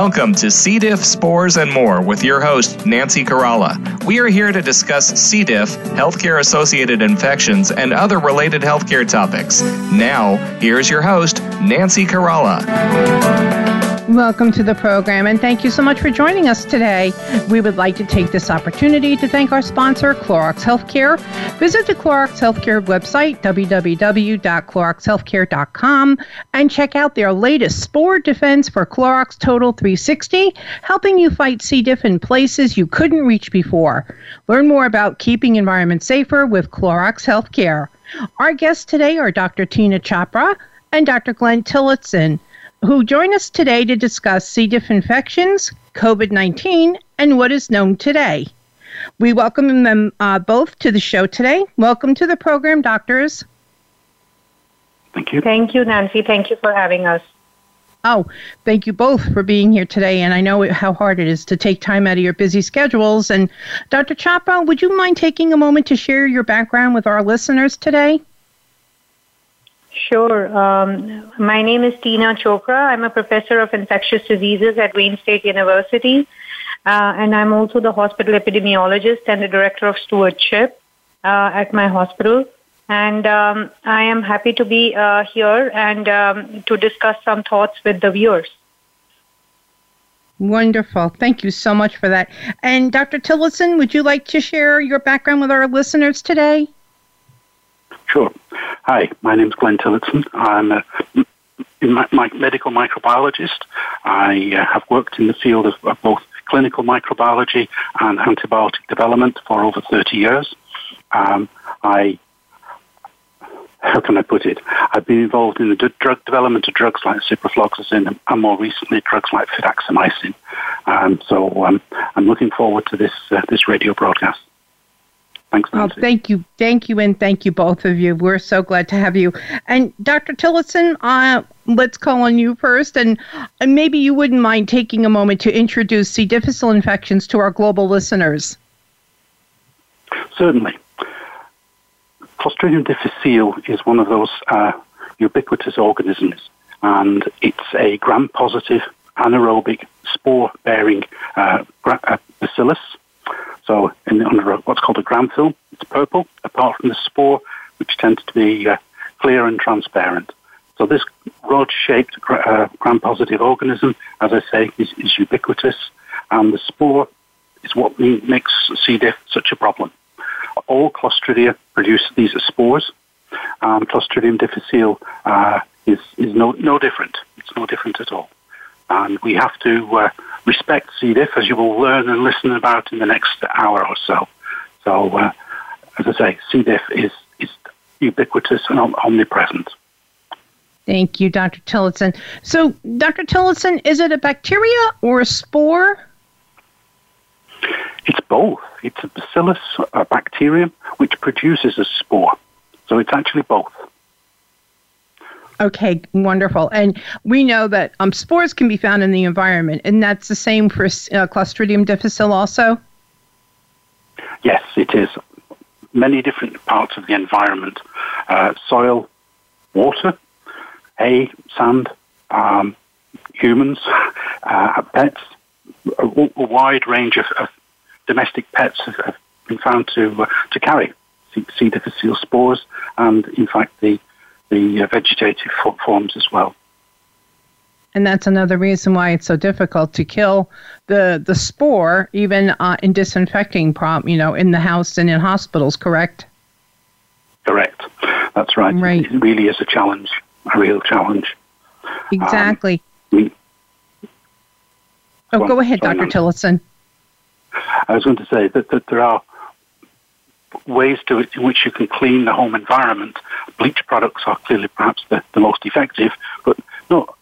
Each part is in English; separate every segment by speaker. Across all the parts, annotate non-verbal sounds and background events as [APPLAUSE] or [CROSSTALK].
Speaker 1: Welcome to C. diff, spores, and more with your host, Nancy Caralla. We are here to discuss C. diff, healthcare associated infections, and other related healthcare topics. Now, here's your host, Nancy Caralla.
Speaker 2: Welcome to the program and thank you so much for joining us today. We would like to take this opportunity to thank our sponsor, Clorox Healthcare. Visit the Clorox Healthcare website, www.cloroxhealthcare.com, and check out their latest spore defense for Clorox Total 360, helping you fight C. diff in places you couldn't reach before. Learn more about keeping environments safer with Clorox Healthcare. Our guests today are Dr. Teena Chopra and Dr. Glenn Tillotson who join us today to discuss C. diff infections, COVID 19, and what is known today. We welcome them uh, both to the show today. Welcome to the program, doctors.
Speaker 3: Thank you.
Speaker 4: Thank you, Nancy. Thank you for having us.
Speaker 2: Oh, thank you both for being here today. And I know how hard it is to take time out of your busy schedules. And Dr. Chopra, would you mind taking a moment to share your background with our listeners today?
Speaker 4: Sure. Um, my name is Teena Chopra. I'm a professor of infectious diseases at Wayne State University, uh, and I'm also the hospital epidemiologist and the director of stewardship uh, at my hospital. And um, I am happy to be uh, here and um, to discuss some thoughts with the viewers.
Speaker 2: Wonderful. Thank you so much for that. And Dr. Tillotson, would you like to share your background with our listeners today?
Speaker 3: Sure. Hi, my name is Glenn Tillotson. I'm a medical microbiologist. I uh, have worked in the field of, both clinical microbiology and antibiotic development for over 30 years. Um, I, how can I put it? I've been involved in the drug development of drugs like ciprofloxacin and, more recently drugs like fidaxomicin. Um, so um, I'm looking forward to this uh, this radio broadcast. Thanks,
Speaker 2: Nancy. Oh, thank you. Thank you, and thank you, both of you. We're so glad to have you. And Dr. Tillotson, uh, let's call on you first. And, and maybe you wouldn't mind taking a moment to introduce C. difficile infections to our global listeners.
Speaker 3: Certainly. Clostridium difficile is one of those uh, ubiquitous organisms, and it's a gram-positive anaerobic spore-bearing uh, uh bacillus so in, under what's called a gram film, it's purple, apart from the spore, which tends to be uh, clear and transparent. So this rod-shaped uh, gram-positive organism, as I say, is, is, ubiquitous, and the spore is what makes C. diff such a problem. All Clostridia produce these spores, and Clostridium difficile uh, is, is no, no different. It's no different at all. And we have to uh, respect C. diff, as you will learn and listen about in the next hour or so. So, uh, as I say, C. diff is, is ubiquitous and omnipresent.
Speaker 2: Thank you, Dr. Tillotson. So, Dr. Tillotson, is it a bacteria or a spore?
Speaker 3: It's both. It's a bacillus, a bacterium, which produces a spore. So it's actually both.
Speaker 2: Okay, wonderful. And we know that um, spores can be found in the environment, and that's the same for uh, Clostridium difficile also?
Speaker 3: Yes, it is. Many different parts of the environment uh, soil, water, hay, sand, um, humans, [LAUGHS] uh, pets, a, a, wide range of, of domestic pets have, have, been found to, uh, to carry C. C. difficile spores, and in fact, the the uh, vegetative forms as well.
Speaker 2: And that's another reason why it's so difficult to kill the the spore, even uh, in disinfecting, prom, you know, in the house and in hospitals. Correct.
Speaker 3: Correct. That's right. Right. It really is a challenge, a real challenge.
Speaker 2: Exactly. Um, we, oh, go, go ahead, Dr. Tillotson.
Speaker 3: I was going to say that, that there are ways to, in which you can clean the home environment. Bleach products are clearly perhaps the, the most effective, but no,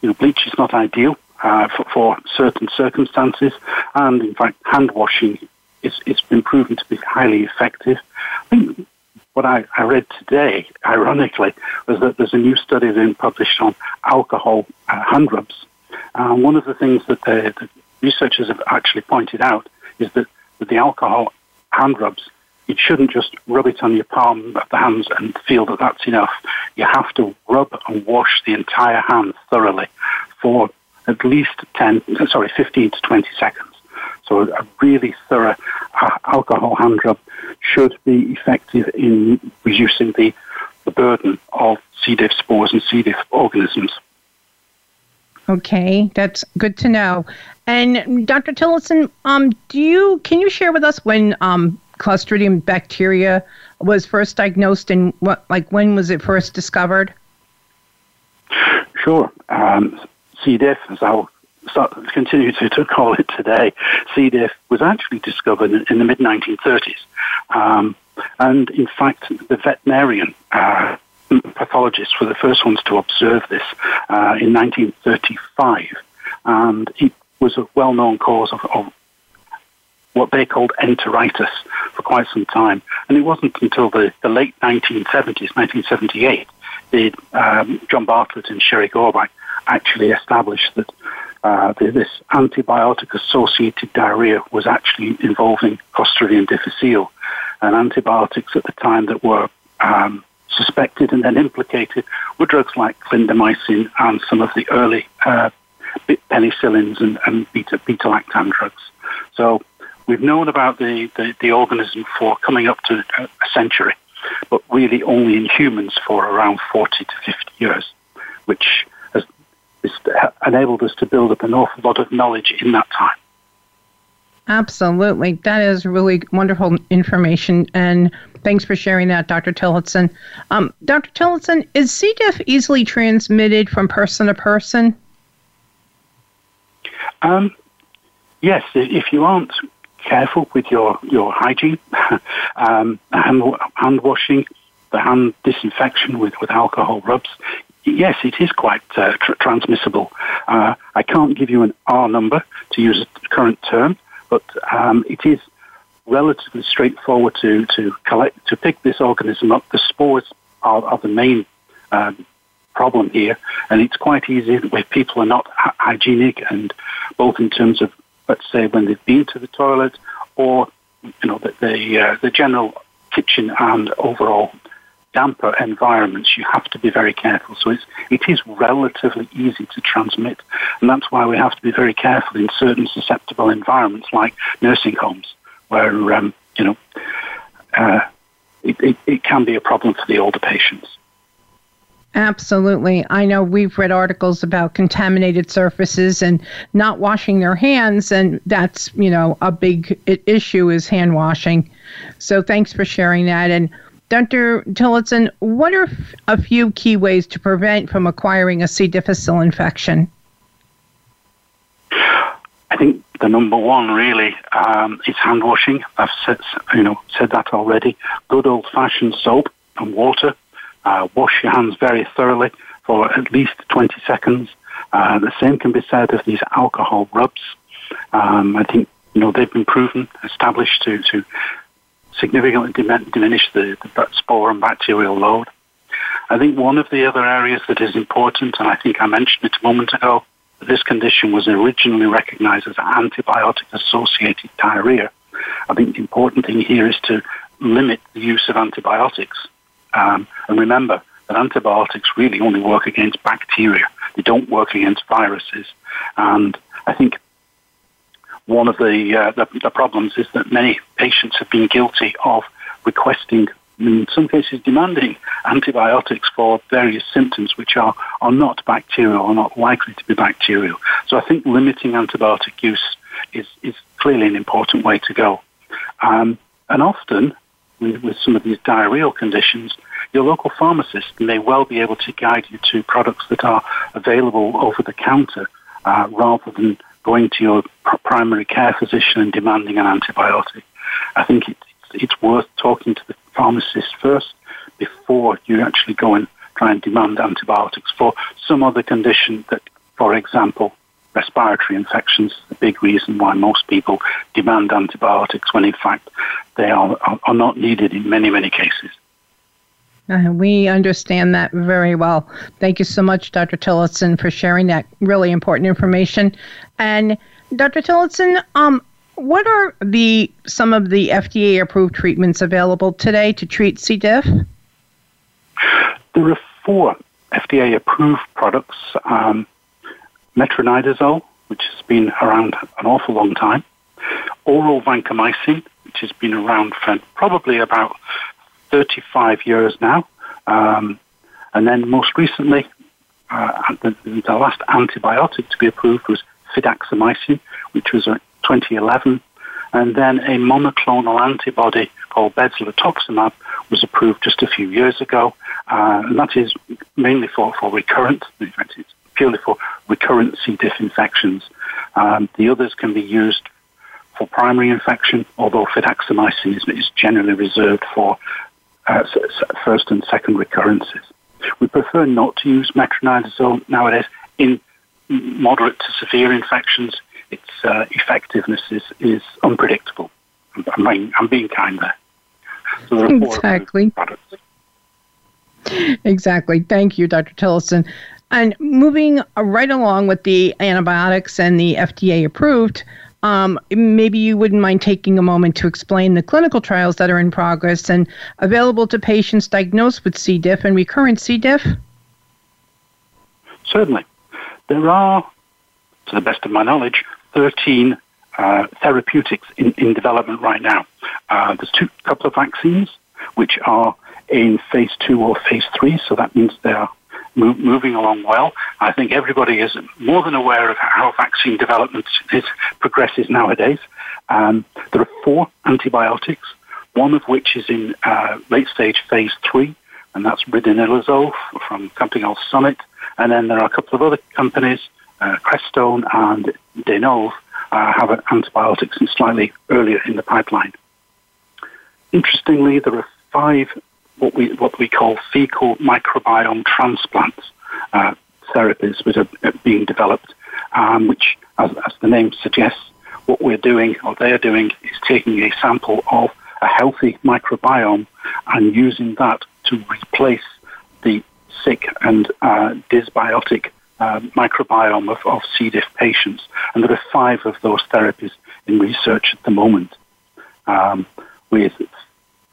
Speaker 3: you know, bleach is not ideal uh, for, for, certain circumstances, and in fact, hand washing is it's been proven to be highly effective. I think what I, I read today, ironically, was that there's a new study being published on alcohol uh, hand rubs. And one of the things that the, the researchers have actually pointed out is that, that the alcohol hand rubs, you shouldn't just rub it on your palm of the hands and feel that that's enough. You have to rub and wash the entire hand thoroughly for at least 10, sorry, 15 to 20 seconds. So a really thorough uh, alcohol hand rub should be effective in reducing the, the burden of C. diff spores and C. diff organisms.
Speaker 2: Okay, that's good to know. And Dr. Tillotson, um, do you can you share with us when um, Clostridium bacteria was first diagnosed and what like when was it first discovered?
Speaker 3: Sure. Um, C. diff, as I'll continue to, to call it today, C. diff was actually discovered in, in the mid 1930s. Um, and in fact, the veterinarian uh, pathologists were the first ones to observe this uh, in 1935. And it was a well known cause of, of what they called enteritis for quite some time. And it wasn't until the, the late 1970s, 1978, did um, John Bartlett and Sherry Gorbach actually established that uh, this antibiotic-associated diarrhea was actually involving Clostridium difficile, and antibiotics at the time that were um, suspected and then implicated were drugs like clindamycin and some of the early uh, penicillins and, and beta, beta-lactam drugs. So we've known about the, the, the, organism for coming up to a century, but really only in humans for around 40 to 50 years, which has, has enabled us to build up an awful lot of knowledge in that time.
Speaker 2: Absolutely. That is really wonderful information. And thanks for sharing that, Dr. Tillotson. Um, Dr. Tillotson, is C. diff easily transmitted from person to person?
Speaker 3: Um, yes, if you aren't careful with your, your hygiene, [LAUGHS] um, hand, hand washing, the hand disinfection with, with alcohol rubs, yes, it is quite uh, tr- transmissible. Uh, I can't give you an R number to use a current term, but um, it is relatively straightforward to, to collect to pick this organism up. The spores are, are the main um, problem here, and it's quite easy where people are not hygienic, and both in terms of let's say when they've been to the toilet, or you know the the, uh, the general kitchen and overall damper environments, you have to be very careful. So it's, it is relatively easy to transmit. And that's why we have to be very careful in certain susceptible environments like nursing homes, where, um, you know, uh, it, it, it can be a problem for the older patients.
Speaker 2: Absolutely. I know we've read articles about contaminated surfaces and not washing their hands, and that's, you know, a big issue is hand washing. So thanks for sharing that. And Dr. Tillotson, what are a few key ways to prevent from acquiring a C. difficile infection?
Speaker 3: I think the number one really um, is hand washing. I've said, you know, said that already. Good old fashioned soap and water. Uh, wash your hands very thoroughly for at least 20 seconds. Uh, the same can be said of these alcohol rubs. Um, I think you know they've been proven, established to to significantly diminish the, the spore and bacterial load. I think one of the other areas that is important, and I think I mentioned it a moment ago, this condition was originally recognized as antibiotic associated diarrhea. I think the important thing here is to limit the use of antibiotics. Um, and remember that antibiotics really only work against bacteria, they don't work against viruses. And I think one of the, uh, the, the problems is that many patients have been guilty of requesting, in some cases demanding, antibiotics for various symptoms which are, are not bacterial or not likely to be bacterial. So I think limiting antibiotic use is, is clearly an important way to go. Um, and often, with, with some of these diarrheal conditions, your local pharmacist may well be able to guide you to products that are available over the counter uh, rather than going to your primary care physician and demanding an antibiotic. I think it's, it's worth talking to the pharmacist first before you actually go and try and demand antibiotics for some other condition that, for example, respiratory infections is the big reason why most people demand antibiotics when in fact they are, are not needed in many, many cases.
Speaker 2: Uh, we understand that very well. Thank you so much, Dr. Tillotson, for sharing that really important information. And Dr. Tillotson, um, what are the some of the FDA approved treatments available today to treat C. diff?
Speaker 3: There are four FDA approved products. Um, metronidazole, which has been around an awful long time, oral vancomycin, which has been around for probably about 35 years now, um, and then most recently, uh, the, the, last antibiotic to be approved was fidaxomicin, which was in 2011, and then a monoclonal antibody called bezlotoxumab was approved just a few years ago, uh, and that is mainly for, for recurrent, in fact, it's purely for recurrent C. diff infections. Um, the others can be used for primary infection, although fidaxomicin is, is generally reserved for uh, first and second recurrences. We prefer not to use metronidazole nowadays in moderate to severe infections. Its uh, effectiveness is, is unpredictable. I'm being, I'm being kind there.
Speaker 2: So there exactly. Exactly. Thank you, Dr. Tillotson. And moving right along with the antibiotics and the FDA approved, um, maybe you wouldn't mind taking a moment to explain the clinical trials that are in progress and available to patients diagnosed with C. diff and recurrent C. diff?
Speaker 3: Certainly. There are, to the best of my knowledge, 13 uh, therapeutics in, in development right now. Uh, there's two couple of vaccines which are in phase two or phase three, so that means they are move, moving along well. I think everybody is more than aware of how vaccine development is, progresses nowadays. Um, there are four antibiotics, one of which is in uh, late stage phase three, and that's ridinilazole from a company called Summit. And then there are a couple of other companies, uh, Crestone and Deinove, uh, have antibiotics and slightly earlier in the pipeline. Interestingly, there are five what we what we call fecal microbiome transplants uh, therapies that are being developed, um, which, as, as, the name suggests, what we're doing or they're doing is taking a sample of a healthy microbiome and using that to replace the sick and uh, dysbiotic uh, microbiome of, of C. diff patients. And there are five of those therapies in research at the moment, um, with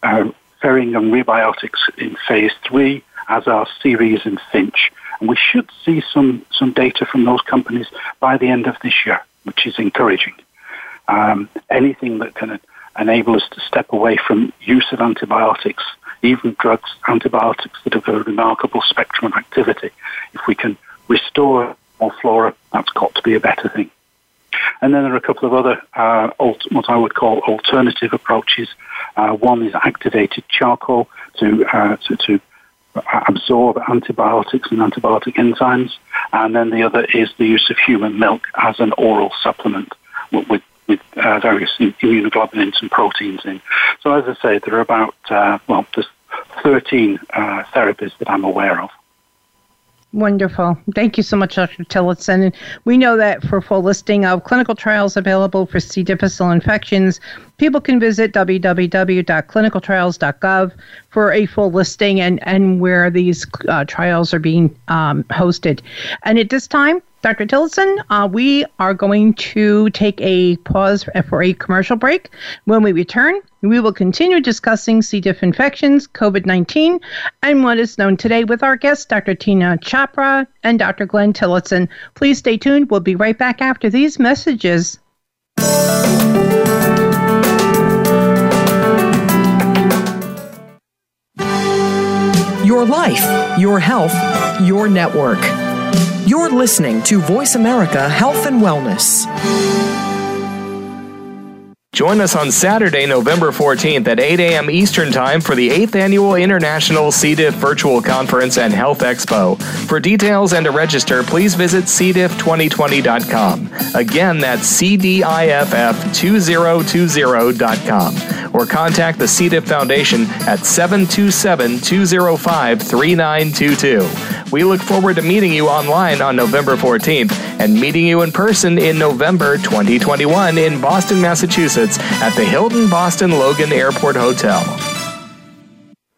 Speaker 3: uh, And Rebiotix in phase three, as are Seres and Finch. And we should see some, some data from those companies by the end of this year, which is encouraging. Um, anything that can enable us to step away from use of antibiotics, even drugs, antibiotics that have a remarkable spectrum of activity, if we can restore more flora, that's got to be a better thing. And then there are a couple of other, uh, alt- what I would call alternative approaches. Uh, one is activated charcoal to, uh, to, to absorb antibiotics and antibiotic enzymes. And then the other is the use of human milk as an oral supplement with, with uh, various immunoglobulins and proteins in. So as I say, there are about, uh, well, there's 13 uh, therapies that I'm aware of.
Speaker 2: Wonderful. Thank you so much, Dr. Tillotson. And we know that for full listing of clinical trials available for C. difficile infections, people can visit www.clinicaltrials.gov for a full listing and, and where these uh, trials are being um, hosted. And at this time, Dr. Tillotson, uh, we are going to take a pause for a commercial break. When we return, we will continue discussing C. diff infections, COVID 19, and what is known today with our guests, Dr. Teena Chopra and Dr. Glenn Tillotson. Please stay tuned. We'll be right back after these messages.
Speaker 5: Your life, your health, your network. You're listening to Voice America Health and Wellness.
Speaker 1: Join us on Saturday, November 14th at 8 a.m. Eastern Time for the 8th Annual International C. diff Virtual Conference and Health Expo. For details and to register, please visit cdiff2020.com. Again, that's cdiff2020.com. Or contact the C. diff Foundation at 727 205 3922. We look forward to meeting you online on November 14th and meeting you in person in November 2021 in Boston, Massachusetts at the Hilton Boston Logan Airport Hotel.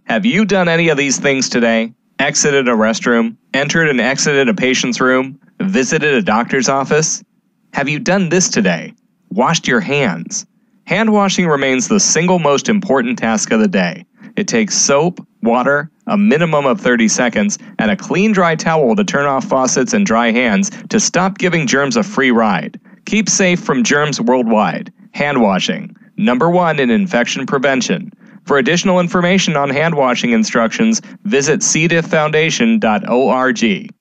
Speaker 1: Have you done any of these things today? Exited a restroom, entered and exited a patient's room, visited a doctor's office? Have you done this today? Washed your hands? Hand washing remains the single most important task of the day. It takes soap, water, a minimum of 30 seconds, and a clean, dry towel to turn off faucets and dry hands to stop giving germs a free ride. Keep safe from germs worldwide. Hand washing, number one in infection prevention. For additional information on hand washing instructions, visit cdifffoundation.org.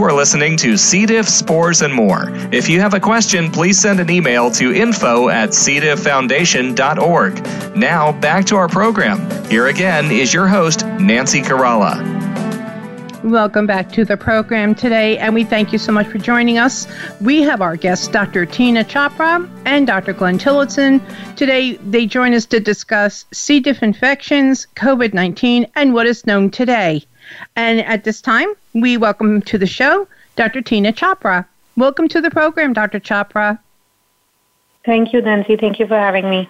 Speaker 1: You are listening to C. diff, spores, and more. If you have a question, please send an email to info at cdifffoundation.org. Now, back to our program. Here again is your host, Nancy Caralla.
Speaker 2: Welcome back to the program today, and we thank you so much for joining us. We have our guests, Dr. Teena Chopra and Dr. Glenn Tillotson. Today, they join us to discuss C. diff infections, COVID 19, and what is known today. And at this time, we welcome to the show Dr. Tina Chopra. Welcome to the program, Dr. Chopra.
Speaker 4: Thank you, Nancy. Thank you for having me.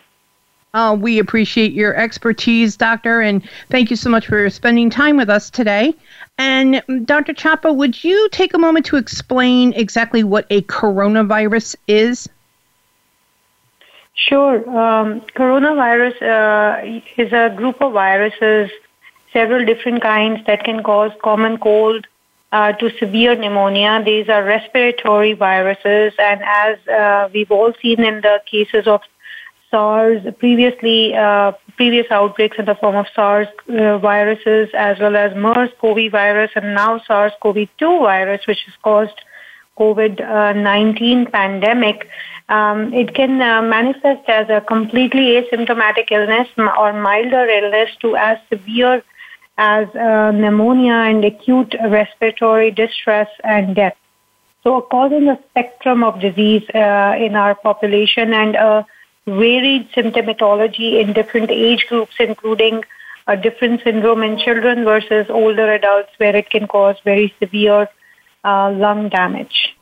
Speaker 2: Uh, we appreciate your expertise, Doctor, and thank you so much for spending time with us today. And Dr. Chopra, would you take a moment to explain exactly what a coronavirus is?
Speaker 4: Sure. Um, coronavirus uh, is a group of viruses several different kinds that can cause common cold uh, to severe pneumonia. These are respiratory viruses, and as uh, we've all seen in the cases of SARS, previously uh, previous outbreaks in the form of SARS uh, viruses, as well as MERS-CoV virus, and now SARS-CoV-2 virus, which has caused COVID-19 pandemic. Um, it can uh, manifest as a completely asymptomatic illness or milder illness to as severe as uh, pneumonia and acute respiratory distress and death. So, causing a spectrum of disease uh, in our population and a varied symptomatology in different age groups, including a different syndrome in children versus older adults, where it can cause very severe uh, lung damage.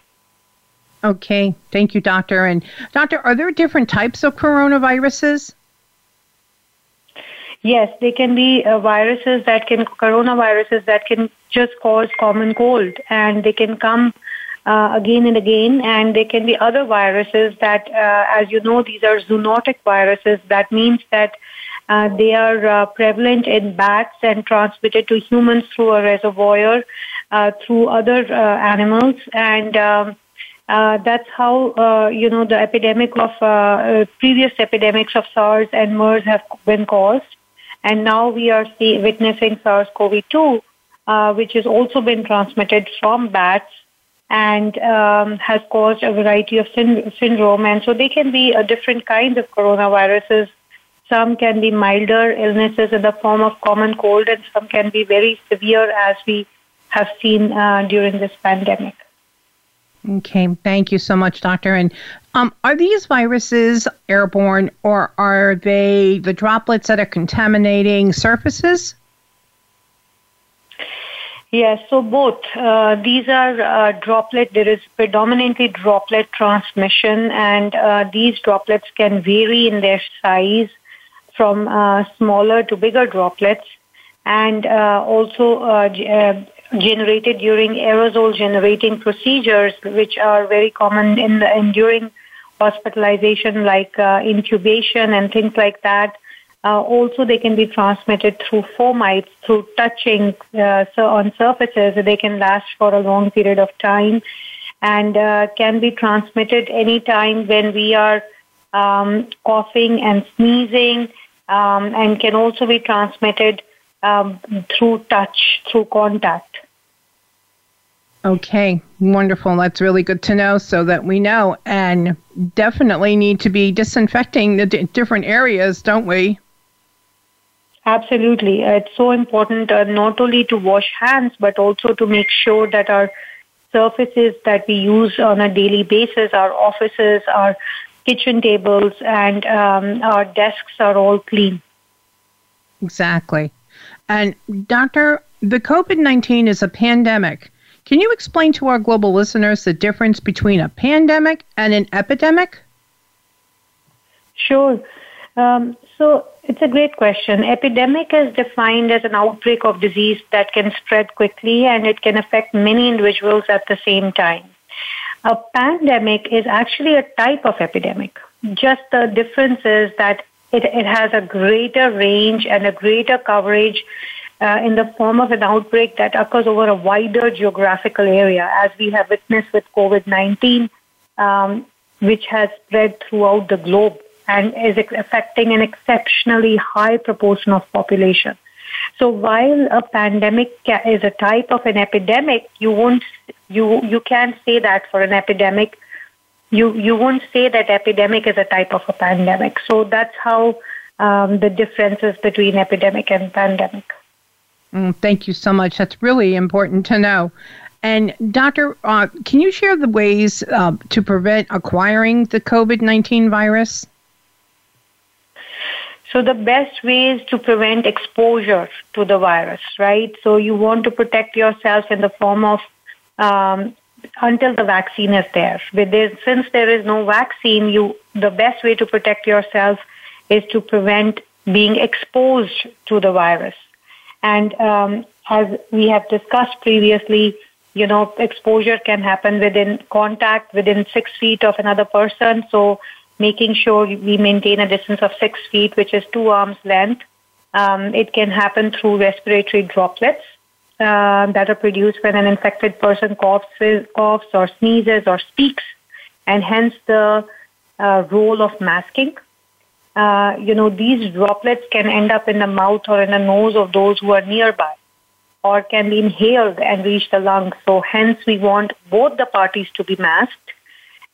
Speaker 2: Okay, thank you, doctor. And doctor, are there different types of coronaviruses?
Speaker 4: Yes, they can be uh, viruses that can, coronaviruses that can just cause common cold and they can come uh, again and again and there can be other viruses that, uh, as you know, these are zoonotic viruses. That means that uh, they are uh, prevalent in bats and transmitted to humans through a reservoir, uh, through other animals and um, uh, that's how uh, you know the epidemic of uh, previous epidemics of SARS and MERS have been caused. And now we are see, witnessing SARS-CoV-2, uh, which has also been transmitted from bats and um, has caused a variety of syn- syndrome. And so they can be a different kinds of coronaviruses. Some can be milder illnesses in the form of common cold, and some can be very severe, as we have seen uh, during this pandemic.
Speaker 2: Okay, thank you so much, Doctor. And um, are these viruses airborne or are they the droplets that are contaminating surfaces?
Speaker 4: Yes, so both. Uh, these are uh, droplet, there is predominantly droplet transmission, and uh, these droplets can vary in their size from uh, smaller to bigger droplets. And uh, also, uh, generated during aerosol generating procedures, which are very common in, the, in during hospitalization, like uh, intubation and things like that. Uh, also, they can be transmitted through fomites, through touching uh, so on surfaces. They can last for a long period of time and uh, can be transmitted anytime when we are um, coughing and sneezing, um, and can also be transmitted um, through touch, through contact.
Speaker 2: Okay, wonderful. That's really good to know so that we know and definitely need to be disinfecting the d- different areas, don't we?
Speaker 4: Absolutely. It's so important uh, not only to wash hands but also to make sure that our surfaces that we use on a daily basis, our offices, our kitchen tables, and um, our desks are all clean.
Speaker 2: Exactly. And, Doctor, the COVID 19 is a pandemic. Can you explain to our global listeners the difference between a pandemic and an epidemic?
Speaker 4: Sure. Um, so it's a great question. Epidemic is defined as an outbreak of disease that can spread quickly and it can affect many individuals at the same time. A pandemic is actually a type of epidemic. Just the difference is that it, it has a greater range and a greater coverage uh, in the form of an outbreak that occurs over a wider geographical area, as we have witnessed with COVID 19, um, which has spread throughout the globe and is affecting an exceptionally high proportion of population. So while a pandemic is a type of an epidemic, you won't you you can't say that for an epidemic. You you won't say that epidemic is a type of a pandemic. So that's how um, the differences between epidemic and pandemic.
Speaker 2: Mm, thank you so much. That's really important to know. And doctor, uh, can you share the ways uh, to prevent acquiring the COVID nineteen virus?
Speaker 4: So the best way is to prevent exposure to the virus, right? So you want to protect yourself in the form of um, until the vaccine is there. But there, since there is no vaccine, you the best way to protect yourself is to prevent being exposed to the virus. And um, as we have discussed previously, you know, exposure can happen within contact within six feet of another person. So making sure we maintain a distance of six feet, which is two arms length. Um, it can happen through respiratory droplets uh, that are produced when an infected person coughs, coughs or sneezes or speaks, and hence the uh, role of masking. Uh, you know, these droplets can end up in the mouth or in the nose of those who are nearby or can be inhaled and reach the lungs. So hence we want both the parties to be masked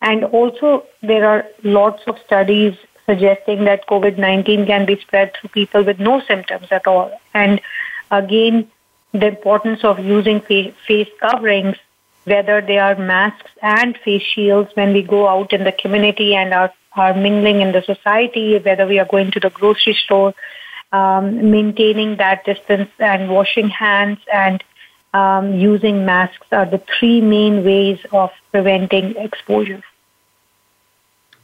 Speaker 4: and also, there are lots of studies suggesting that COVID 19 can be spread through people with no symptoms at all. And again, the importance of using face coverings, whether they are masks and face shields when we go out in the community and are, are mingling in the society, whether we are going to the grocery store, um, maintaining that distance and washing hands and um, using masks are the three main ways of preventing exposure.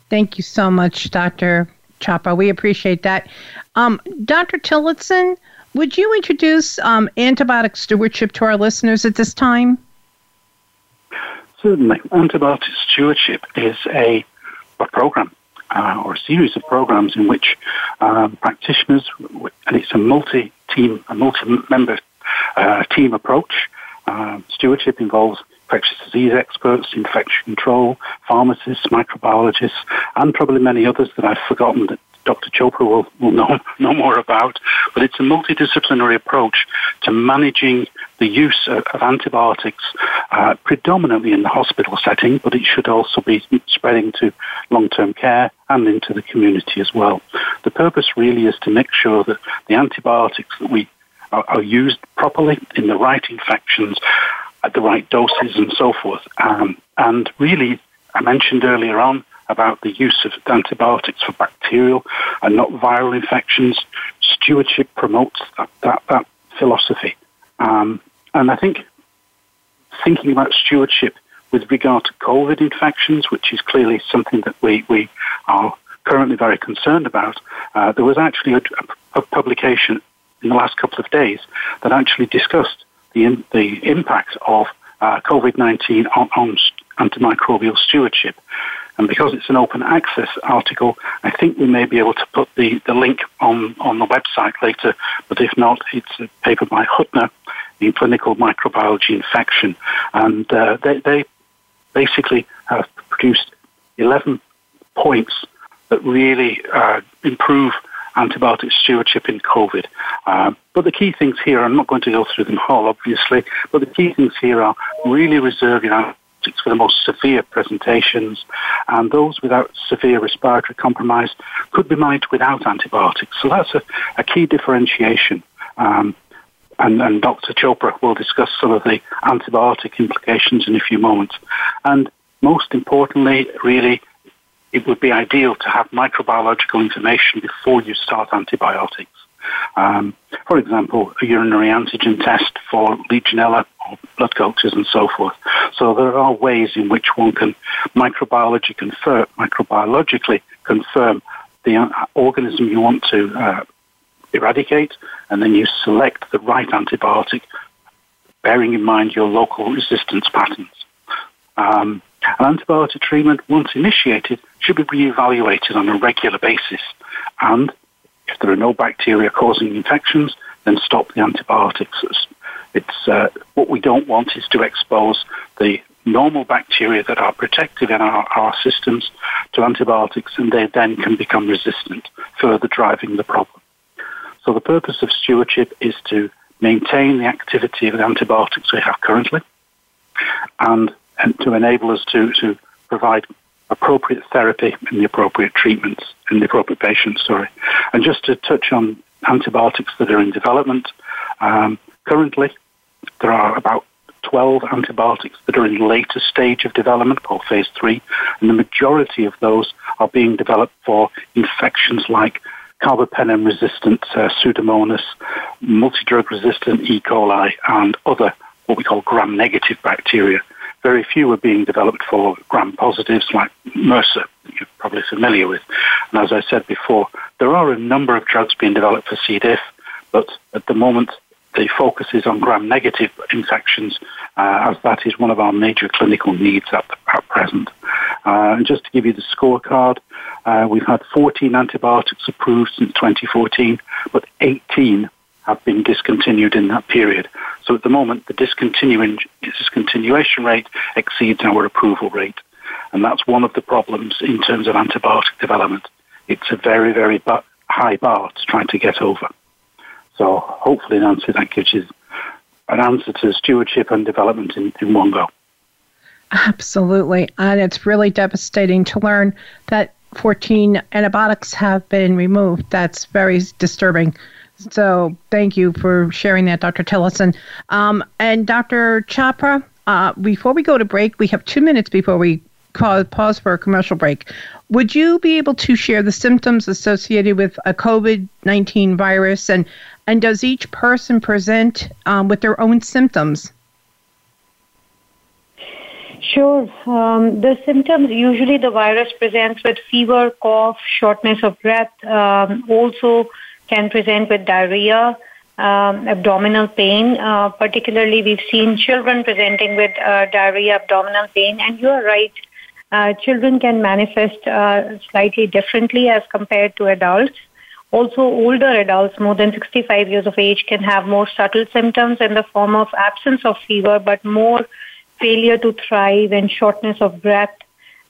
Speaker 2: Thank you so much, Dr. Chopra. We appreciate that. Um, Dr. Tillotson, would you introduce um, antibiotic stewardship to our listeners at this time?
Speaker 3: Certainly. Antibiotic stewardship is a, a program uh, or a series of programs in which um, practitioners, and it's a multi-team, a multi-member uh, team approach. Uh, stewardship involves infectious disease experts, infection control, pharmacists, microbiologists, and probably many others that I've forgotten that Dr. Chopra will, will know, [LAUGHS] know more about. But it's a multidisciplinary approach to managing the use of, of antibiotics, uh, predominantly in the hospital setting, but it should also be spreading to long-term care and into the community as well. The purpose really is to make sure that the antibiotics that we are, are used properly in the right infections at the right doses and so forth. Um, and really, I mentioned earlier on about the use of antibiotics for bacterial and not viral infections. Stewardship promotes that, that, that philosophy. Um, and I think thinking about stewardship with regard to COVID infections, which is clearly something that we, we are currently very concerned about, uh, there was actually a, a publication in the last couple of days that actually discussed the, the impact of uh, COVID-19 on, on antimicrobial stewardship. And because it's an open access article, I think we may be able to put the, the link on, on the website later. But if not, it's a paper by Huttner in clinical microbiology infection. And uh, they, they basically have produced 11 points that really uh, improve antibiotic stewardship in COVID. Uh, but the key things here, I'm not going to go through them all, obviously, but the key things here are really reserve reserving antibiotics for the most severe presentations, and those without severe respiratory compromise could be managed without antibiotics. So that's a, a key differentiation. Um, and, and, Dr. Chopra will discuss some of the antibiotic implications in a few moments. And most importantly, really, it would be ideal to have microbiological information before you start antibiotics. Um, for example, a urinary antigen test for Legionella or blood cultures and so forth. So there are ways in which one can microbiology confirm, microbiologically confirm the uh, organism you want to uh, eradicate, and then you select the right antibiotic, bearing in mind your local resistance patterns. Um, an antibiotic treatment, once initiated, should be re-evaluated on a regular basis. And if there are no bacteria causing infections, then stop the antibiotics. It's uh, what we don't want is to expose the normal bacteria that are protective in our, our systems to antibiotics, and they then can become resistant, further driving the problem. So the purpose of stewardship is to maintain the activity of the antibiotics we have currently, and, and to enable us to, to provide appropriate therapy and the appropriate treatments in the appropriate patients. Sorry, and just to touch on antibiotics that are in development, um, currently there are about 12 antibiotics that are in later stage of development, called phase three, and the majority of those are being developed for infections like carbapenem resistant uh, Pseudomonas, multi-drug resistant E. coli, and other what we call gram negative bacteria. Very few are being developed for gram positives like MRSA, you're probably familiar with. And as I said before, there are a number of drugs being developed for C. diff, but at the moment the focus is on gram-negative infections, uh, as that is one of our major clinical needs at, at present. Uh, and just to give you the scorecard, uh, we've had 14 antibiotics approved since 2014, but 18 have been discontinued in that period. So at the moment, the discontinuation rate exceeds our approval rate. And that's one of the problems in terms of antibiotic development. It's a very, very high bar to try to get over. So hopefully, Nancy, that gives you an answer to stewardship and development in, in one go.
Speaker 2: Absolutely. And it's really devastating to learn that 14 antibiotics have been removed. That's very disturbing. So thank you for sharing that, Dr. Tillotson. Um, and Dr. Chopra, uh, before we go to break, we have two minutes before we pause for a commercial break. Would you be able to share the symptoms associated with a COVID 19 virus and and does each person present um, with their own symptoms?
Speaker 4: Sure. Um, the symptoms usually the virus presents with fever, cough, shortness of breath. Um, also can present with diarrhea, um, abdominal pain. Uh, particularly, we've seen children presenting with uh, diarrhea, abdominal pain, and you are right. Uh, children can manifest uh, slightly differently as compared to adults. Also, older adults more than 65 years of age can have more subtle symptoms in the form of absence of fever, but more failure to thrive and shortness of breath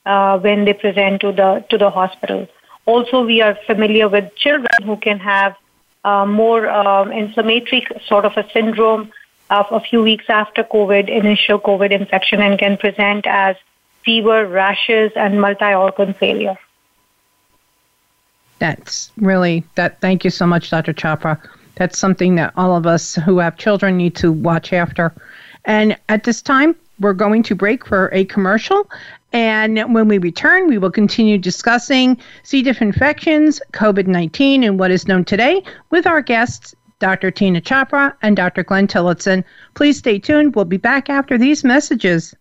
Speaker 4: uh, when they present to the to the hospital. Also, we are familiar with children who can have uh, more um, inflammatory sort of a syndrome of a few weeks after COVID, initial COVID infection, and can present as fever, rashes, and multi-organ failure.
Speaker 2: That's really that. Thank you so much, Dr. Chopra. That's something that all of us who have children need to watch after. And at this time, we're going to break for a commercial. And when we return, we will continue discussing C. diff infections, COVID 19, and what is known today with our guests, Dr. Teena Chopra and Dr. Glenn Tillotson. Please stay tuned. We'll be back after these messages.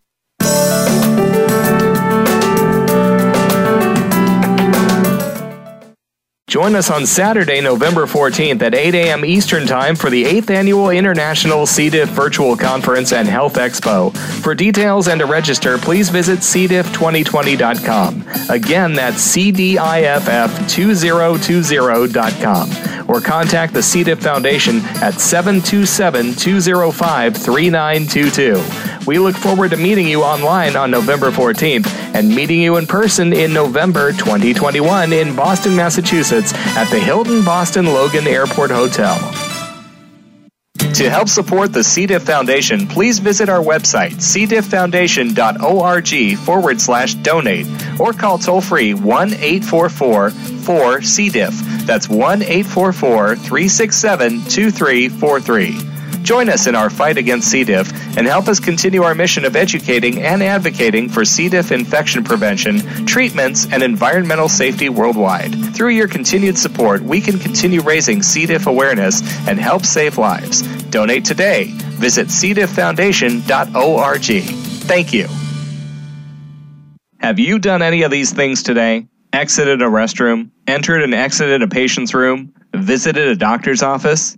Speaker 1: Join us on Saturday, November 14th at 8 a.m. Eastern Time for the 8th Annual International C. diff Virtual Conference and Health Expo. For details and to register, please visit cdiff2020.com. Again, that's cdiff2020.com. Or contact the C. diff Foundation at 727 205 3922. We look forward to meeting you online on November 14th and meeting you in person in November 2021 in Boston, Massachusetts at the Hilton Boston Logan Airport Hotel. To help support the C. diff Foundation, please visit our website, cdifffoundation.org forward slash donate, or call toll free 1 844 4 C. diff. That's 1 844 367 2343. Join us in our fight against C. diff and help us continue our mission of educating and advocating for C. diff infection prevention, treatments, and environmental safety worldwide. Through your continued support, we can continue raising C. diff awareness and help save lives. Donate today. Visit cdifffoundation.org. Thank you. Have you done any of these things today? Exited a restroom? Entered and exited a patient's room? Visited a doctor's office?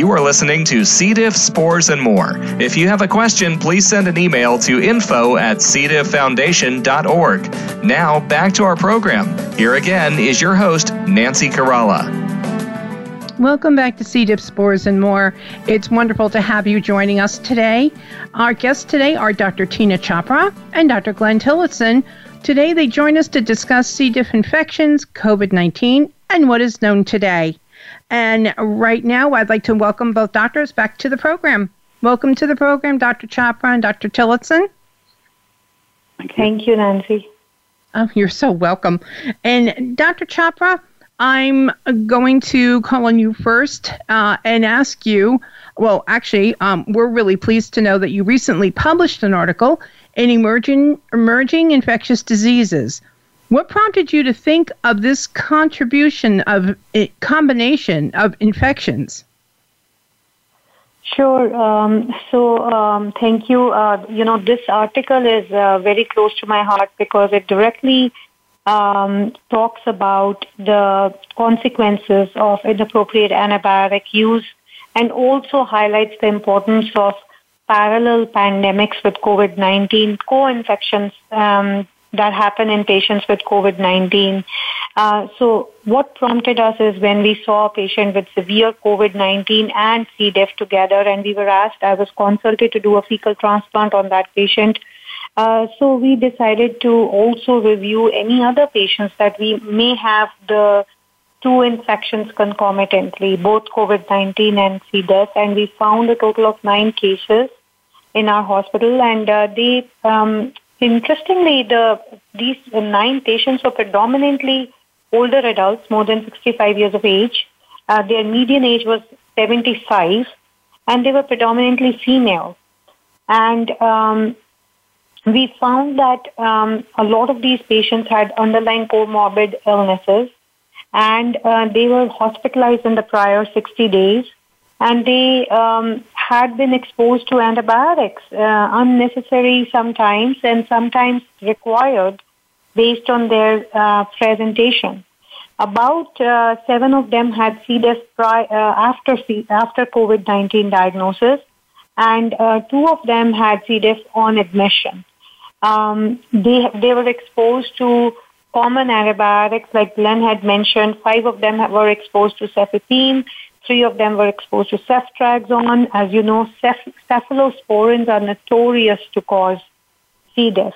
Speaker 1: You are listening to C. diff, spores, and more. If you have a question, please send an email to info at cdifffoundation.org. Now, back to our program. Here again is your host, Nancy Caralla.
Speaker 2: Welcome back to C. diff, spores, and more. It's wonderful to have you joining us today. Our guests today are Dr. Teena Chopra and Dr. Glenn Tillotson. Today, they join us to discuss C. diff infections, COVID 19, and what is known today. And right now, I'd like to welcome both doctors back to the program. Welcome to the program, Dr. Chopra and Dr. Tillotson.
Speaker 4: Thank you, Thank you Nancy.
Speaker 2: Oh, you're so welcome. And Dr. Chopra, I'm going to call on you first uh, and ask you. Well, actually, um, we're really pleased to know that you recently published an article in emerging emerging infectious diseases. What prompted you to think of this contribution of a combination of infections?
Speaker 4: Sure. Um, so, um, thank you. Uh, you know, this article is uh, very close to my heart because it directly um, talks about the consequences of inappropriate antibiotic use and also highlights the importance of parallel pandemics with COVID 19, co infections um, that happen in patients with COVID-19. Uh, so what prompted us is when we saw a patient with severe COVID-19 and C. diff together and we were asked, I was consulted to do a fecal transplant on that patient. Uh, so we decided to also review any other patients that we may have the two infections concomitantly, both COVID-19 and C. diff, and we found a total of nine cases in our hospital, and uh, they um, Interestingly, the these nine patients were predominantly older adults, more than 65 years of age. Uh, their median age was 75, and they were predominantly female. And um, we found that um, a lot of these patients had underlying comorbid illnesses, and uh, they were hospitalized in the prior 60 days, and they um, had been exposed to antibiotics, uh, unnecessary sometimes and sometimes required based on their uh, presentation. About uh, seven of them had C. diff pri- uh, after, C- after COVID-19 diagnosis, and uh, two of them had C. diff on admission. Um, they, they were exposed to common antibiotics, like Glenn had mentioned. Five of them were exposed to cefepime. Three of them were exposed to ceftriaxone. As you know, ceph- cephalosporins are notorious to cause C. diff.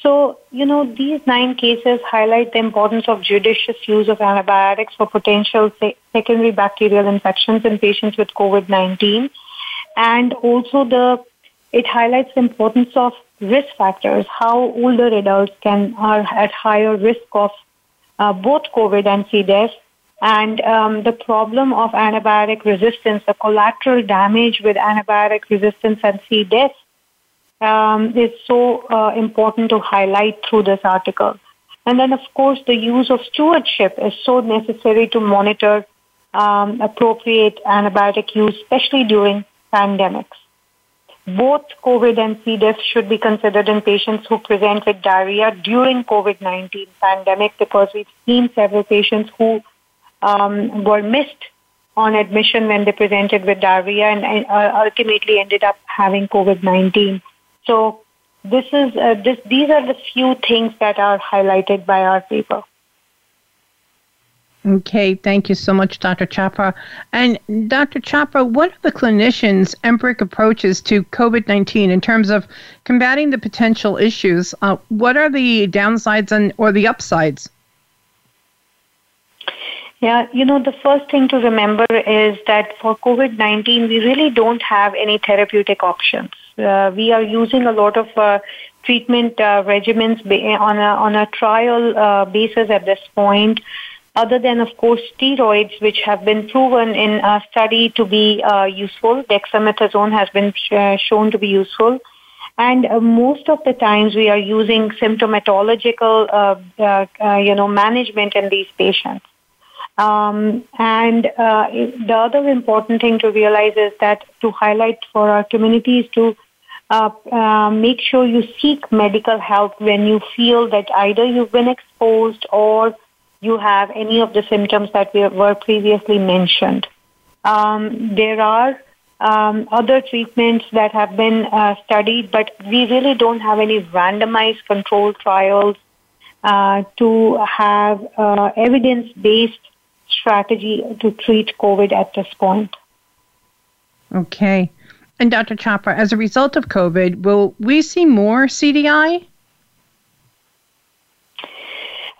Speaker 4: So, you know, these nine cases highlight the importance of judicious use of antibiotics for potential se- secondary bacterial infections in patients with COVID-19. And also the, it highlights the importance of risk factors, how older adults can, are at higher risk of uh, both COVID and C. diff and um, the problem of antibiotic resistance, the collateral damage with antibiotic resistance and C. diff, um, is so uh, important to highlight through this article. And then, of course, the use of stewardship is so necessary to monitor um, appropriate antibiotic use, especially during pandemics. Both COVID and C. diff should be considered in patients who present with diarrhea during COVID-19 pandemic because we've seen several patients who um, were missed on admission when they presented with diarrhea and, uh, ultimately ended up having COVID-19. So this is uh, this, these are the few things that are highlighted by our paper.
Speaker 2: Okay, thank you so much, Dr. Chopra. And Dr. Chopra, what are the clinicians' empiric approaches to COVID 19 in terms of combating the potential issues? Uh, what are the downsides and or the upsides?
Speaker 4: Yeah, you know, the first thing to remember is that for COVID 19, we really don't have any therapeutic options. Uh, we are using a lot of uh, treatment uh, regimens on a on a trial uh, basis at this point, other than of course steroids, which have been proven in a study to be uh, useful. Dexamethasone has been sh- uh, shown to be useful. And most of the times we are using symptomatological, you know, management in these patients. Um, and uh, the other important thing to realize is that to highlight for our community is to uh, make sure you seek medical help when you feel that either you've been exposed or you have any of the symptoms that we were previously mentioned. Um, there are um, other treatments that have been uh, studied, but we really don't have any randomized controlled trials uh, to have uh, evidence based strategy to treat COVID at this point.
Speaker 2: Okay. And Dr. Chopra, as a result of COVID, will we see more CDI?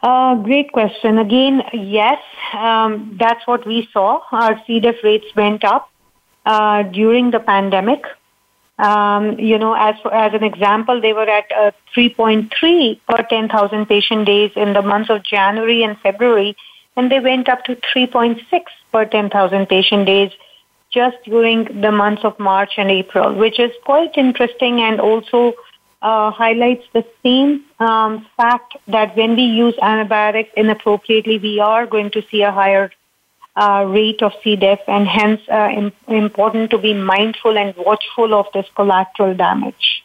Speaker 4: Uh, great question. Again, yes, um, that's what we saw. Our C. diff rates went up uh, during the pandemic. Um, you know, as as an example, they were at uh, 3.3 per 10,000 patient days in the months of January and February, and they went up to 3.6 per 10,000 patient days just during the months of March and April, which is quite interesting and also uh, highlights the same um, fact that when we use antibiotics inappropriately, we are going to see a higher uh, rate of C. diff, and hence uh, Im- important to be mindful and watchful of this collateral damage.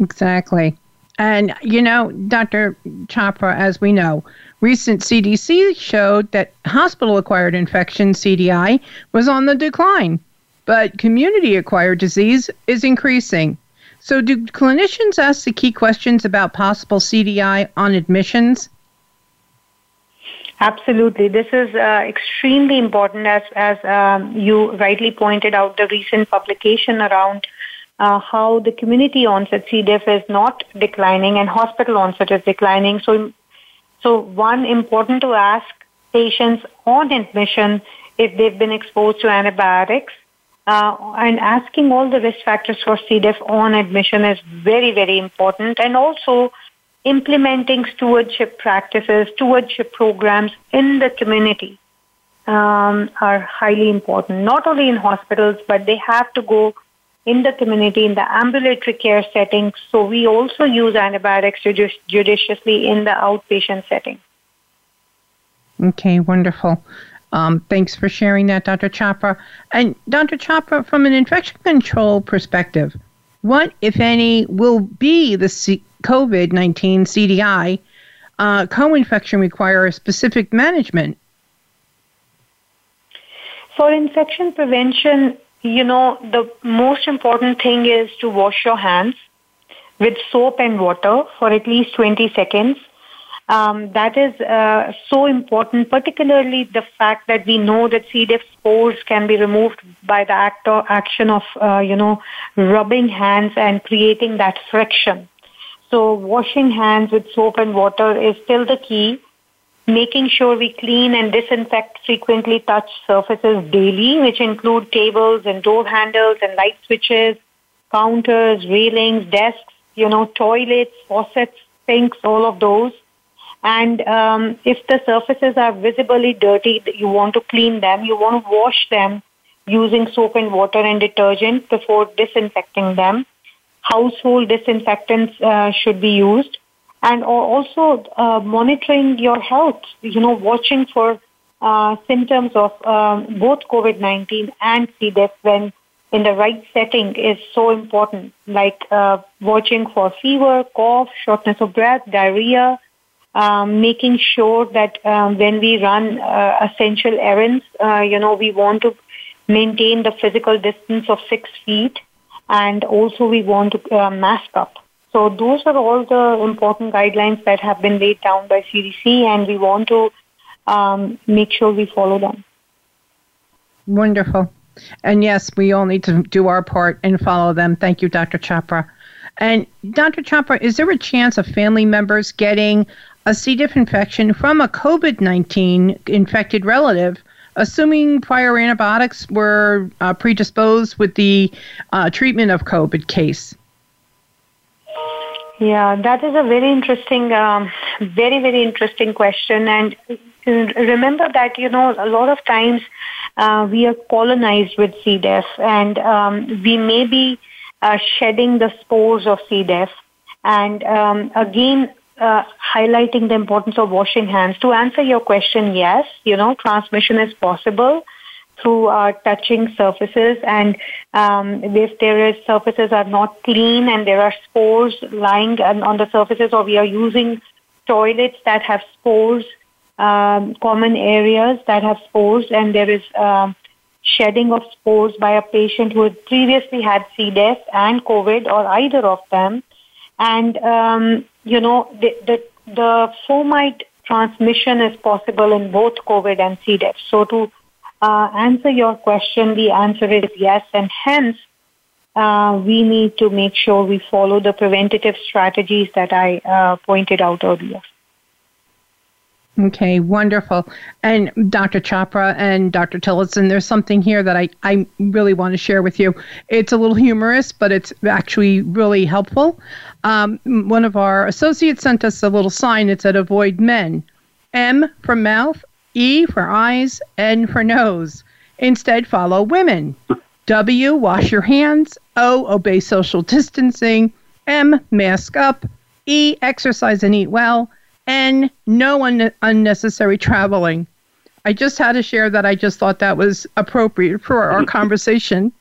Speaker 2: Exactly. And, you know, Dr. Chopra, as we know, recent CDC showed that hospital acquired infection, CDI, was on the decline, but community acquired disease is increasing. So, do clinicians ask the key questions about possible CDI on admissions?
Speaker 4: Absolutely. This is uh, extremely important as, as um, you rightly pointed out, the recent publication around uh, how the community onset C. diff is not declining and hospital onset is declining. So, so one important to ask patients on admission if they've been exposed to antibiotics uh, and asking all the risk factors for C. diff on admission is very, very important. And also, implementing stewardship practices, stewardship programs in the community um, are highly important, not only in hospitals, but they have to go in the community, in the ambulatory care setting. So we also use antibiotics judici- judiciously in the outpatient setting.
Speaker 2: Okay, wonderful. Um, thanks for sharing that, Dr. Chopra. And Dr. Chopra, from an infection control perspective, what, if any, will be the C- COVID 19 CDI uh, co infection require a specific management?
Speaker 4: For infection prevention, you know, the most important thing is to wash your hands with soap and water for at least 20 seconds. Um, that is uh, so important, particularly the fact that we know that C. diff spores can be removed by the act or action of, uh, you know, rubbing hands and creating that friction. So washing hands with soap and water is still the key. Making sure we clean and disinfect frequently touched surfaces daily, which include tables and door handles and light switches, counters, railings, desks, you know, toilets, faucets, sinks, all of those. And um, if the surfaces are visibly dirty, you want to clean them. You want to wash them using soap and water and detergent before disinfecting them. Household disinfectants uh, should be used, and also uh, monitoring your health. You know, watching for uh, symptoms of um, both COVID-19 and C. diff when in the right setting is so important. Like uh, watching for fever, cough, shortness of breath, diarrhea um, making sure that um, when we run uh, essential errands, uh, you know, we want to maintain the physical distance of six feet, and also we want to uh, mask up. So those are all the important guidelines that have been laid down by CDC, and we want to um, make sure we follow them.
Speaker 2: Wonderful. And yes, we all need to do our part and follow them. Thank you, Dr. Chopra. And Dr. Chopra, is there a chance of family members getting a C. diff infection from a COVID 19 infected relative, assuming prior antibiotics were uh, predisposed with the uh, treatment of COVID case?
Speaker 4: Yeah, that is a very interesting, um, very, very interesting question. And remember that, you know, a lot of times uh, we are colonized with C. diff and um, we may be uh, shedding the spores of C. diff. And um, again, uh, highlighting the importance of washing hands. To answer your question, yes, you know, transmission is possible through uh, touching surfaces and um, if there is surfaces are not clean and there are spores lying on the surfaces or we are using toilets that have spores um, common areas that have spores and there is um, shedding of spores by a patient who had previously had C. diff and COVID or either of them and um, you know the, the the fomite transmission is possible in both COVID and C. diff so to uh, answer your question, the answer is yes, and hence uh, we need to make sure we follow the preventative strategies that I uh, pointed out earlier.
Speaker 2: Okay, wonderful. And Dr. Chopra and Dr. Tillotson, there's something here that I, I really want to share with you. It's a little humorous, but it's actually really helpful. Um, one of our associates sent us a little sign that said, Avoid men. M for mouth, E for eyes, N for nose. Instead, follow women. W, wash your hands. O, obey social distancing. M, mask up. E, exercise and eat well. N, no un- unnecessary traveling. I just had to share that I just thought that was appropriate for our [LAUGHS] conversation.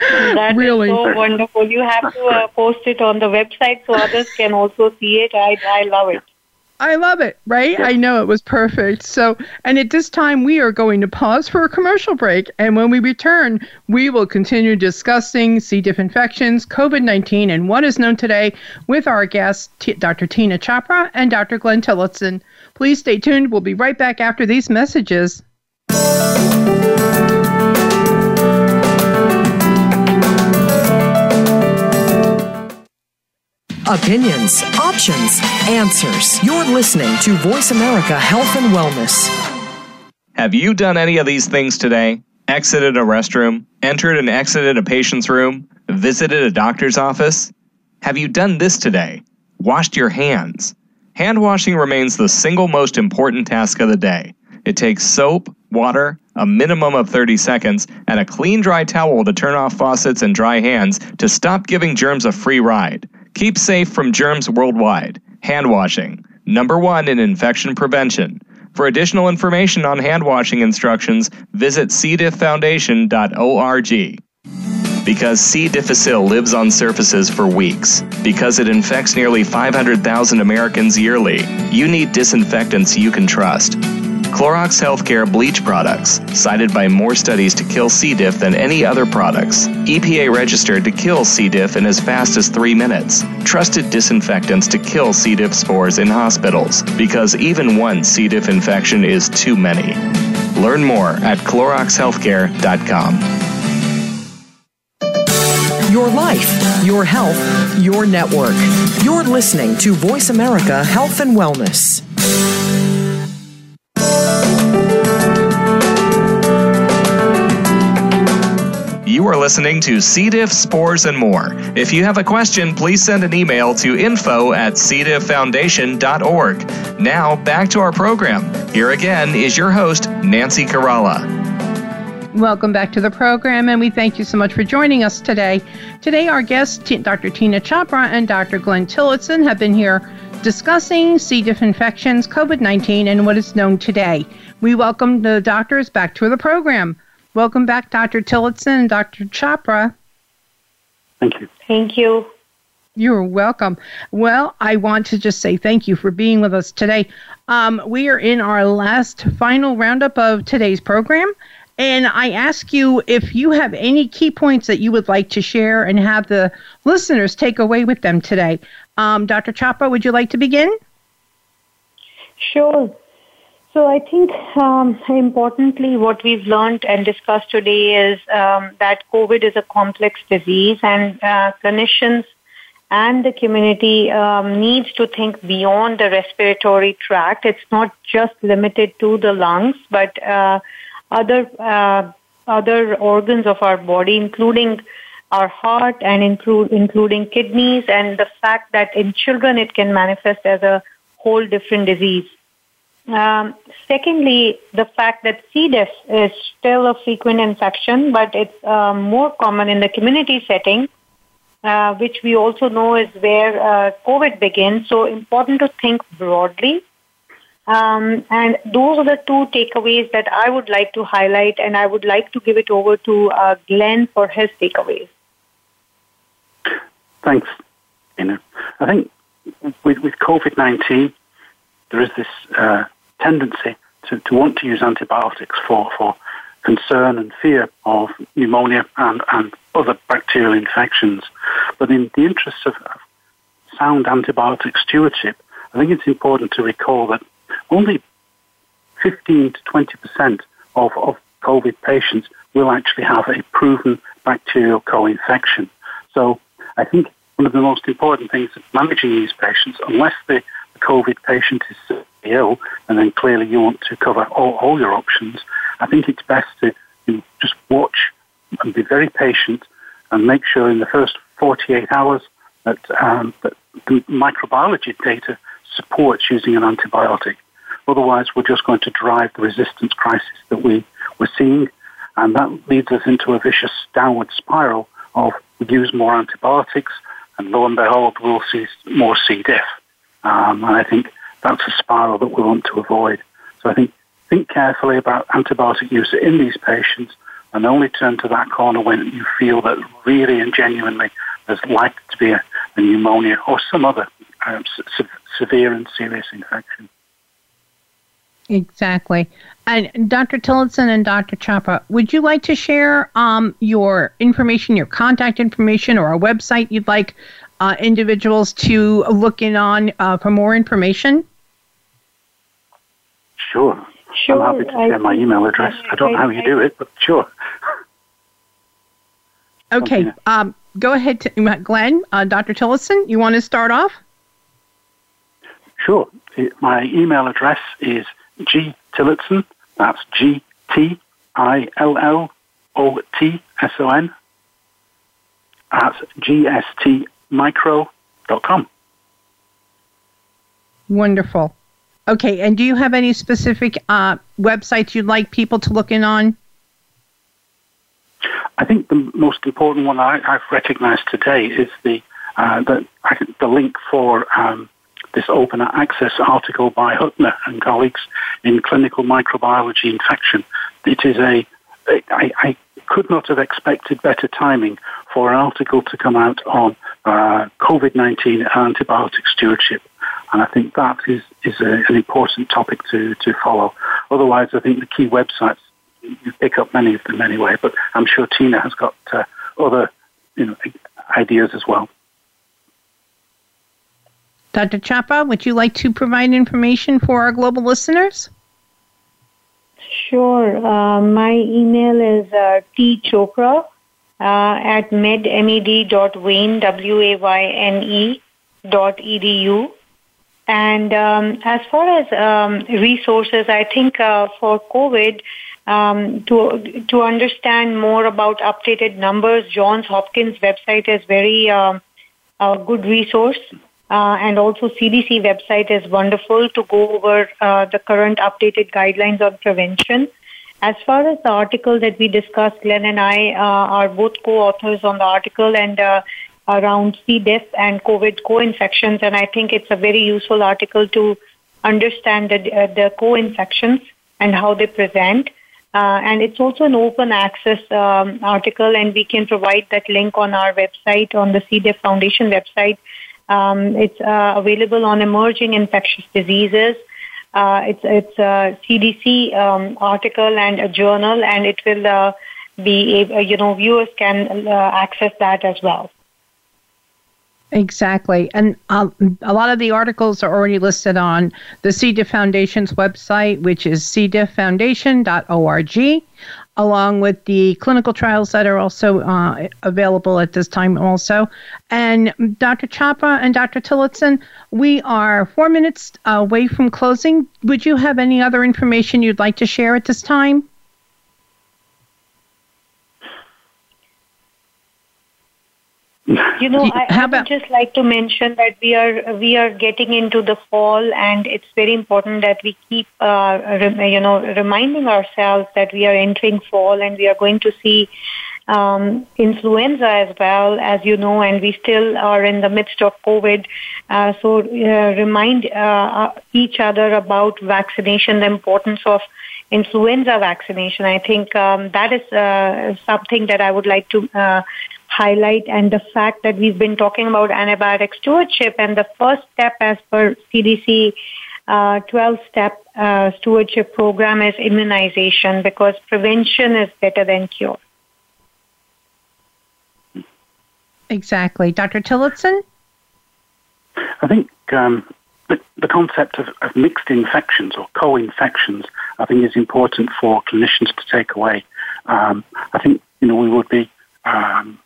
Speaker 4: That really. is so wonderful. You have to uh, post it on the website so others can also see it. I, I love it.
Speaker 2: I love it, right? Yeah. I know it was perfect. So, and at this time, we are going to pause for a commercial break. And when we return, we will continue discussing C. diff infections, COVID 19, and what is known today with our guests, T- Dr. Teena Chopra and Dr. Glenn Tillotson. Please stay tuned. We'll be right back after these messages.
Speaker 5: Opinions, options, answers. You're listening to Voice America Health and Wellness.
Speaker 1: Have you done any of these things today? Exited a restroom, entered and exited a patient's room, visited a doctor's office? Have you done this today? Washed your hands? Hand washing remains the single most important task of the day. It takes soap, water, a minimum of 30 seconds, and a clean dry towel to turn off faucets and dry hands to stop giving germs a free ride. Keep safe from germs worldwide. Hand washing, number one in infection prevention. For additional information on hand washing instructions, visit cdifffoundation.org. Because C. difficile lives on surfaces for weeks, because it infects nearly 500,000 Americans yearly, you need disinfectants you can trust. Clorox Healthcare bleach products, cited by more studies to kill C. diff than any other products. EPA registered to kill C. diff in as fast as three minutes. Trusted disinfectants to kill C. diff spores in hospitals, because even one C. diff infection is too many. Learn more at CloroxHealthcare.com.
Speaker 5: Your life, your health, your network. You're listening to Voice America Health and Wellness.
Speaker 1: You are listening to C. diff, spores, and more. If you have a question, please send an email to info at cdifffoundation.org. Now, back to our program. Here again is your host, Nancy Caralla.
Speaker 2: Welcome back to the program, and we thank you so much for joining us today. Today, our guests, Dr. Teena Chopra and Dr. Glenn Tillotson, have been here discussing C. diff infections, COVID 19, and what is known today. We welcome the doctors back to the program. Welcome back, Dr. Tillotson and Dr. Chopra.
Speaker 3: Thank you.
Speaker 4: Thank you.
Speaker 2: You're welcome. Well, I want to just say thank you for being with us today. Um, we are in our last final roundup of today's program. And I ask you if you have any key points that you would like to share and have the listeners take away with them today. Um, Dr. Chopra, would you like to begin?
Speaker 4: Sure. I think um, importantly, what we've learned and discussed today is um, that COVID is a complex disease, and uh, clinicians and the community um, needs to think beyond the respiratory tract. It's not just limited to the lungs, but uh, other uh, other organs of our body, including our heart and include, including kidneys, and the fact that in children it can manifest as a whole different disease. Um, secondly, the fact that C. diff is still a frequent infection, but it's uh, more common in the community setting, uh, which we also know is where uh, COVID begins. So important to think broadly. Um, and those are the two takeaways that I would like to highlight, and I would like to give it over to uh, Glenn for his takeaways.
Speaker 3: Thanks, Ina. I think with, with COVID 19, there is this uh, tendency to, to want to use antibiotics for, for concern and fear of pneumonia and, and other bacterial infections. But in the interests of, sound antibiotic stewardship, I think it's important to recall that only 15 to 20 percent of, of COVID patients will actually have a proven bacterial co-infection. So I think one of the most important things of managing these patients, unless the, the COVID patient is ill, and then clearly you want to cover all, all your options, I think it's best to you know, just watch and be very patient and make sure in the first 48 hours that, um, that the microbiology data supports using an antibiotic. Otherwise, we're just going to drive the resistance crisis that we, we're seeing, and that leads us into a vicious downward spiral of we use more antibiotics, and lo and behold, we'll see more C. diff. Um, and I think that's a spiral that we want to avoid. So I think think carefully about antibiotic use in these patients and only turn to that corner when you feel that really and genuinely there's likely to be a, a pneumonia or some other um, se- severe and serious infection.
Speaker 2: Exactly. And Dr. Tillotson and Dr. Chopra, would you like to share um, your information, your contact information, or a website you'd like uh, individuals to look in on uh, for more information?
Speaker 3: Sure. Sure. I'm happy to share my email address. I don't know how you do it, but sure.
Speaker 2: Okay. Um, go ahead, to, Glenn. Uh, Dr. Tillotson, you want to start off?
Speaker 3: Sure. My email address is G Tillotson. That's G T I L L O T S O N at gstmicro.com.
Speaker 2: Wonderful. Okay, and do you have any specific uh, websites you'd like people to look in on?
Speaker 3: I think the most important one I, have recognized today is the uh, the, the link for um, this open access article by Huttner and colleagues in Clinical Microbiology Infection. It is a, I, I could not have expected better timing for an article to come out on uh, COVID 19 antibiotic stewardship. And I think that is, is a, an important topic to, to follow. Otherwise, I think the key websites, you pick up many of them anyway, but I'm sure Teena has got uh, other you know, ideas as well.
Speaker 2: Dr. Chopra, would you like to provide information for our global listeners?
Speaker 4: Sure. Uh, my email is uh, tchopra uh, at med.wayne, W-A-Y-N-E, dot edu. And um, as far as um, resources, I think uh, for COVID, um, to to understand more about updated numbers, Johns Hopkins website is very um, a good resource. Uh, and also CDC website is wonderful to go over uh, the current updated guidelines on prevention. As far as the article that we discussed, Glenn and I uh, are both co-authors on the article and uh, around C. diff and COVID co-infections, and I think it's a very useful article to understand the, uh, the co-infections and how they present. Uh, and it's also an open access um, article, and we can provide that link on our website, on the C. diff Foundation website, um, it's uh, available on emerging infectious diseases. Uh, it's it's a CDC um, article and a journal, and it will uh, be you know viewers can uh, access that as well.
Speaker 2: Exactly, and uh, a lot of the articles are already listed on the C. diff Foundation's website, which is cdifffoundation.org along with the clinical trials that are also uh, available at this time also. And Dr. Chopra and Dr. Tillotson, we are four minutes away from closing. Would you have any other information you'd like to share at this time?
Speaker 4: You know, I, I would just like to mention that we are we are getting into the fall, and it's very important that we keep, uh, re- you know, reminding ourselves that we are entering fall, and we are going to see um, influenza as well, as you know, and we still are in the midst of COVID. Uh, so uh, remind uh, each other about vaccination, the importance of influenza vaccination. I think um, that is uh, something that I would like to uh, highlight, and the fact that we've been talking about antibiotic stewardship, and the first step as per CDC. 12 step stewardship program is immunization because prevention is better than cure.
Speaker 2: Exactly. Dr. Tillotson?
Speaker 3: I think um, the, the, concept of, of, mixed infections or co-infections, I think, is important for clinicians to take away. Um, I think you know we would be um, quite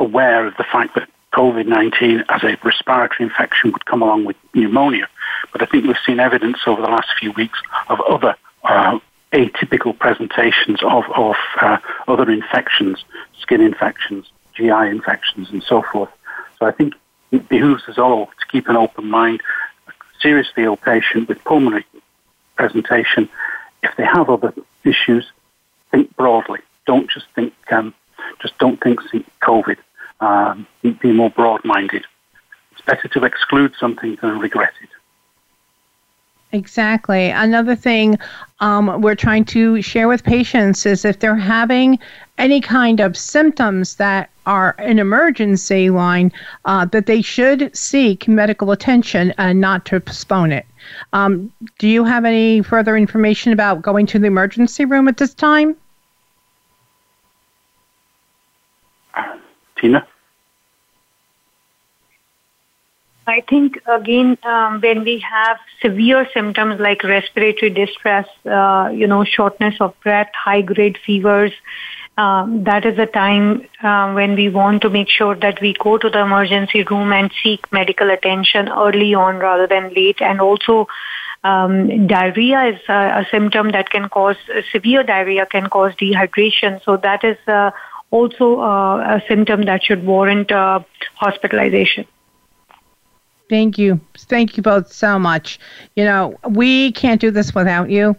Speaker 3: aware of the fact that COVID-19 as a respiratory infection would come along with pneumonia, but I think we've seen evidence over the last few weeks of other uh, atypical presentations of, of uh, other infections, skin infections, GI infections and so forth. So I think it behooves us all to keep an open mind. A seriously ill patient with pulmonary presentation, if they have other issues, think broadly. Don't just think, um, just don't think COVID. Um, be more broad-minded. It's better to exclude something than regret it.
Speaker 2: Exactly. Another thing um, we're trying to share with patients is if they're having any kind of symptoms that are an emergency line, uh, that they should seek medical attention and not to postpone it. Um, do you have any further information about going to the emergency room at this time?
Speaker 3: Teena?
Speaker 4: I think again um, when we have severe symptoms like respiratory distress, uh, you know, shortness of breath, high grade fevers, um, that is the time uh, when we want to make sure that we go to the emergency room and seek medical attention early on rather than late. And also, um, diarrhea is a, a, symptom that can cause severe diarrhea can cause dehydration. So that is uh, also uh, a symptom that should warrant uh, hospitalization.
Speaker 2: Thank you. Thank you both so much. You know, we can't do this without you.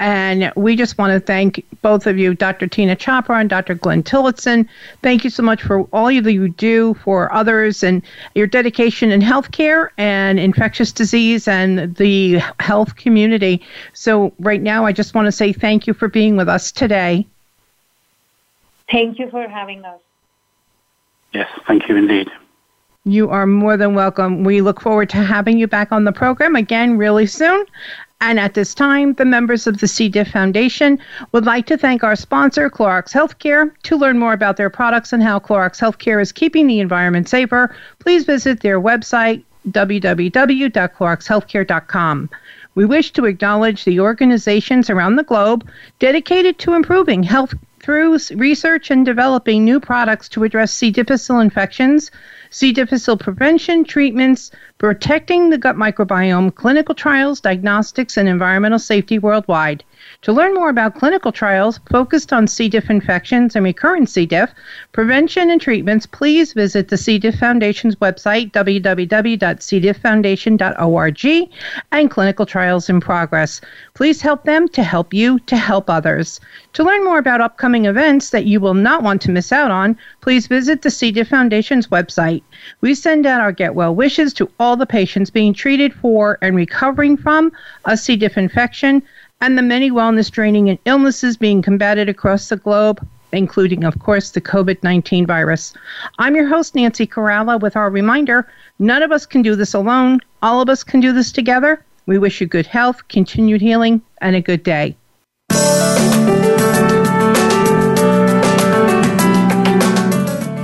Speaker 2: And we just want to thank both of you, Dr. Teena Chopra and Dr. Glenn Tillotson. Thank you so much for all that you do for others and your dedication in healthcare and infectious disease and the health community. So, right now, I just want to say thank you for being with us today.
Speaker 4: Thank you for having us.
Speaker 3: Yes, thank you indeed.
Speaker 2: You are more than welcome. We look forward to having you back on the program again really soon. And at this time, the members of the C. diff Foundation would like to thank our sponsor, Clorox Healthcare. To learn more about their products and how Clorox Healthcare is keeping the environment safer, please visit their website, www.cloroxhealthcare.com. We wish to acknowledge the organizations around the globe dedicated to improving health through research and developing new products to address C. difficile infections, C. difficile prevention, treatments, protecting the gut microbiome, clinical trials, diagnostics, and environmental safety worldwide. To learn more about clinical trials focused on C. diff infections and recurrent C. diff, prevention and treatments, please visit the C. diff Foundation's website, www.cdifffoundation.org, and clinical trials in progress. Please help them to help you to help others. To learn more about upcoming events that you will not want to miss out on, please visit the C. diff Foundation's website. We send out our get well wishes to all the patients being treated for and recovering from a C. diff infection and the many wellness draining and illnesses being combated across the globe, including, of course, the COVID 19 virus. I'm your host, Nancy Caralla, with our reminder none of us can do this alone. All of us can do this together. We wish you good health, continued healing, and a good day.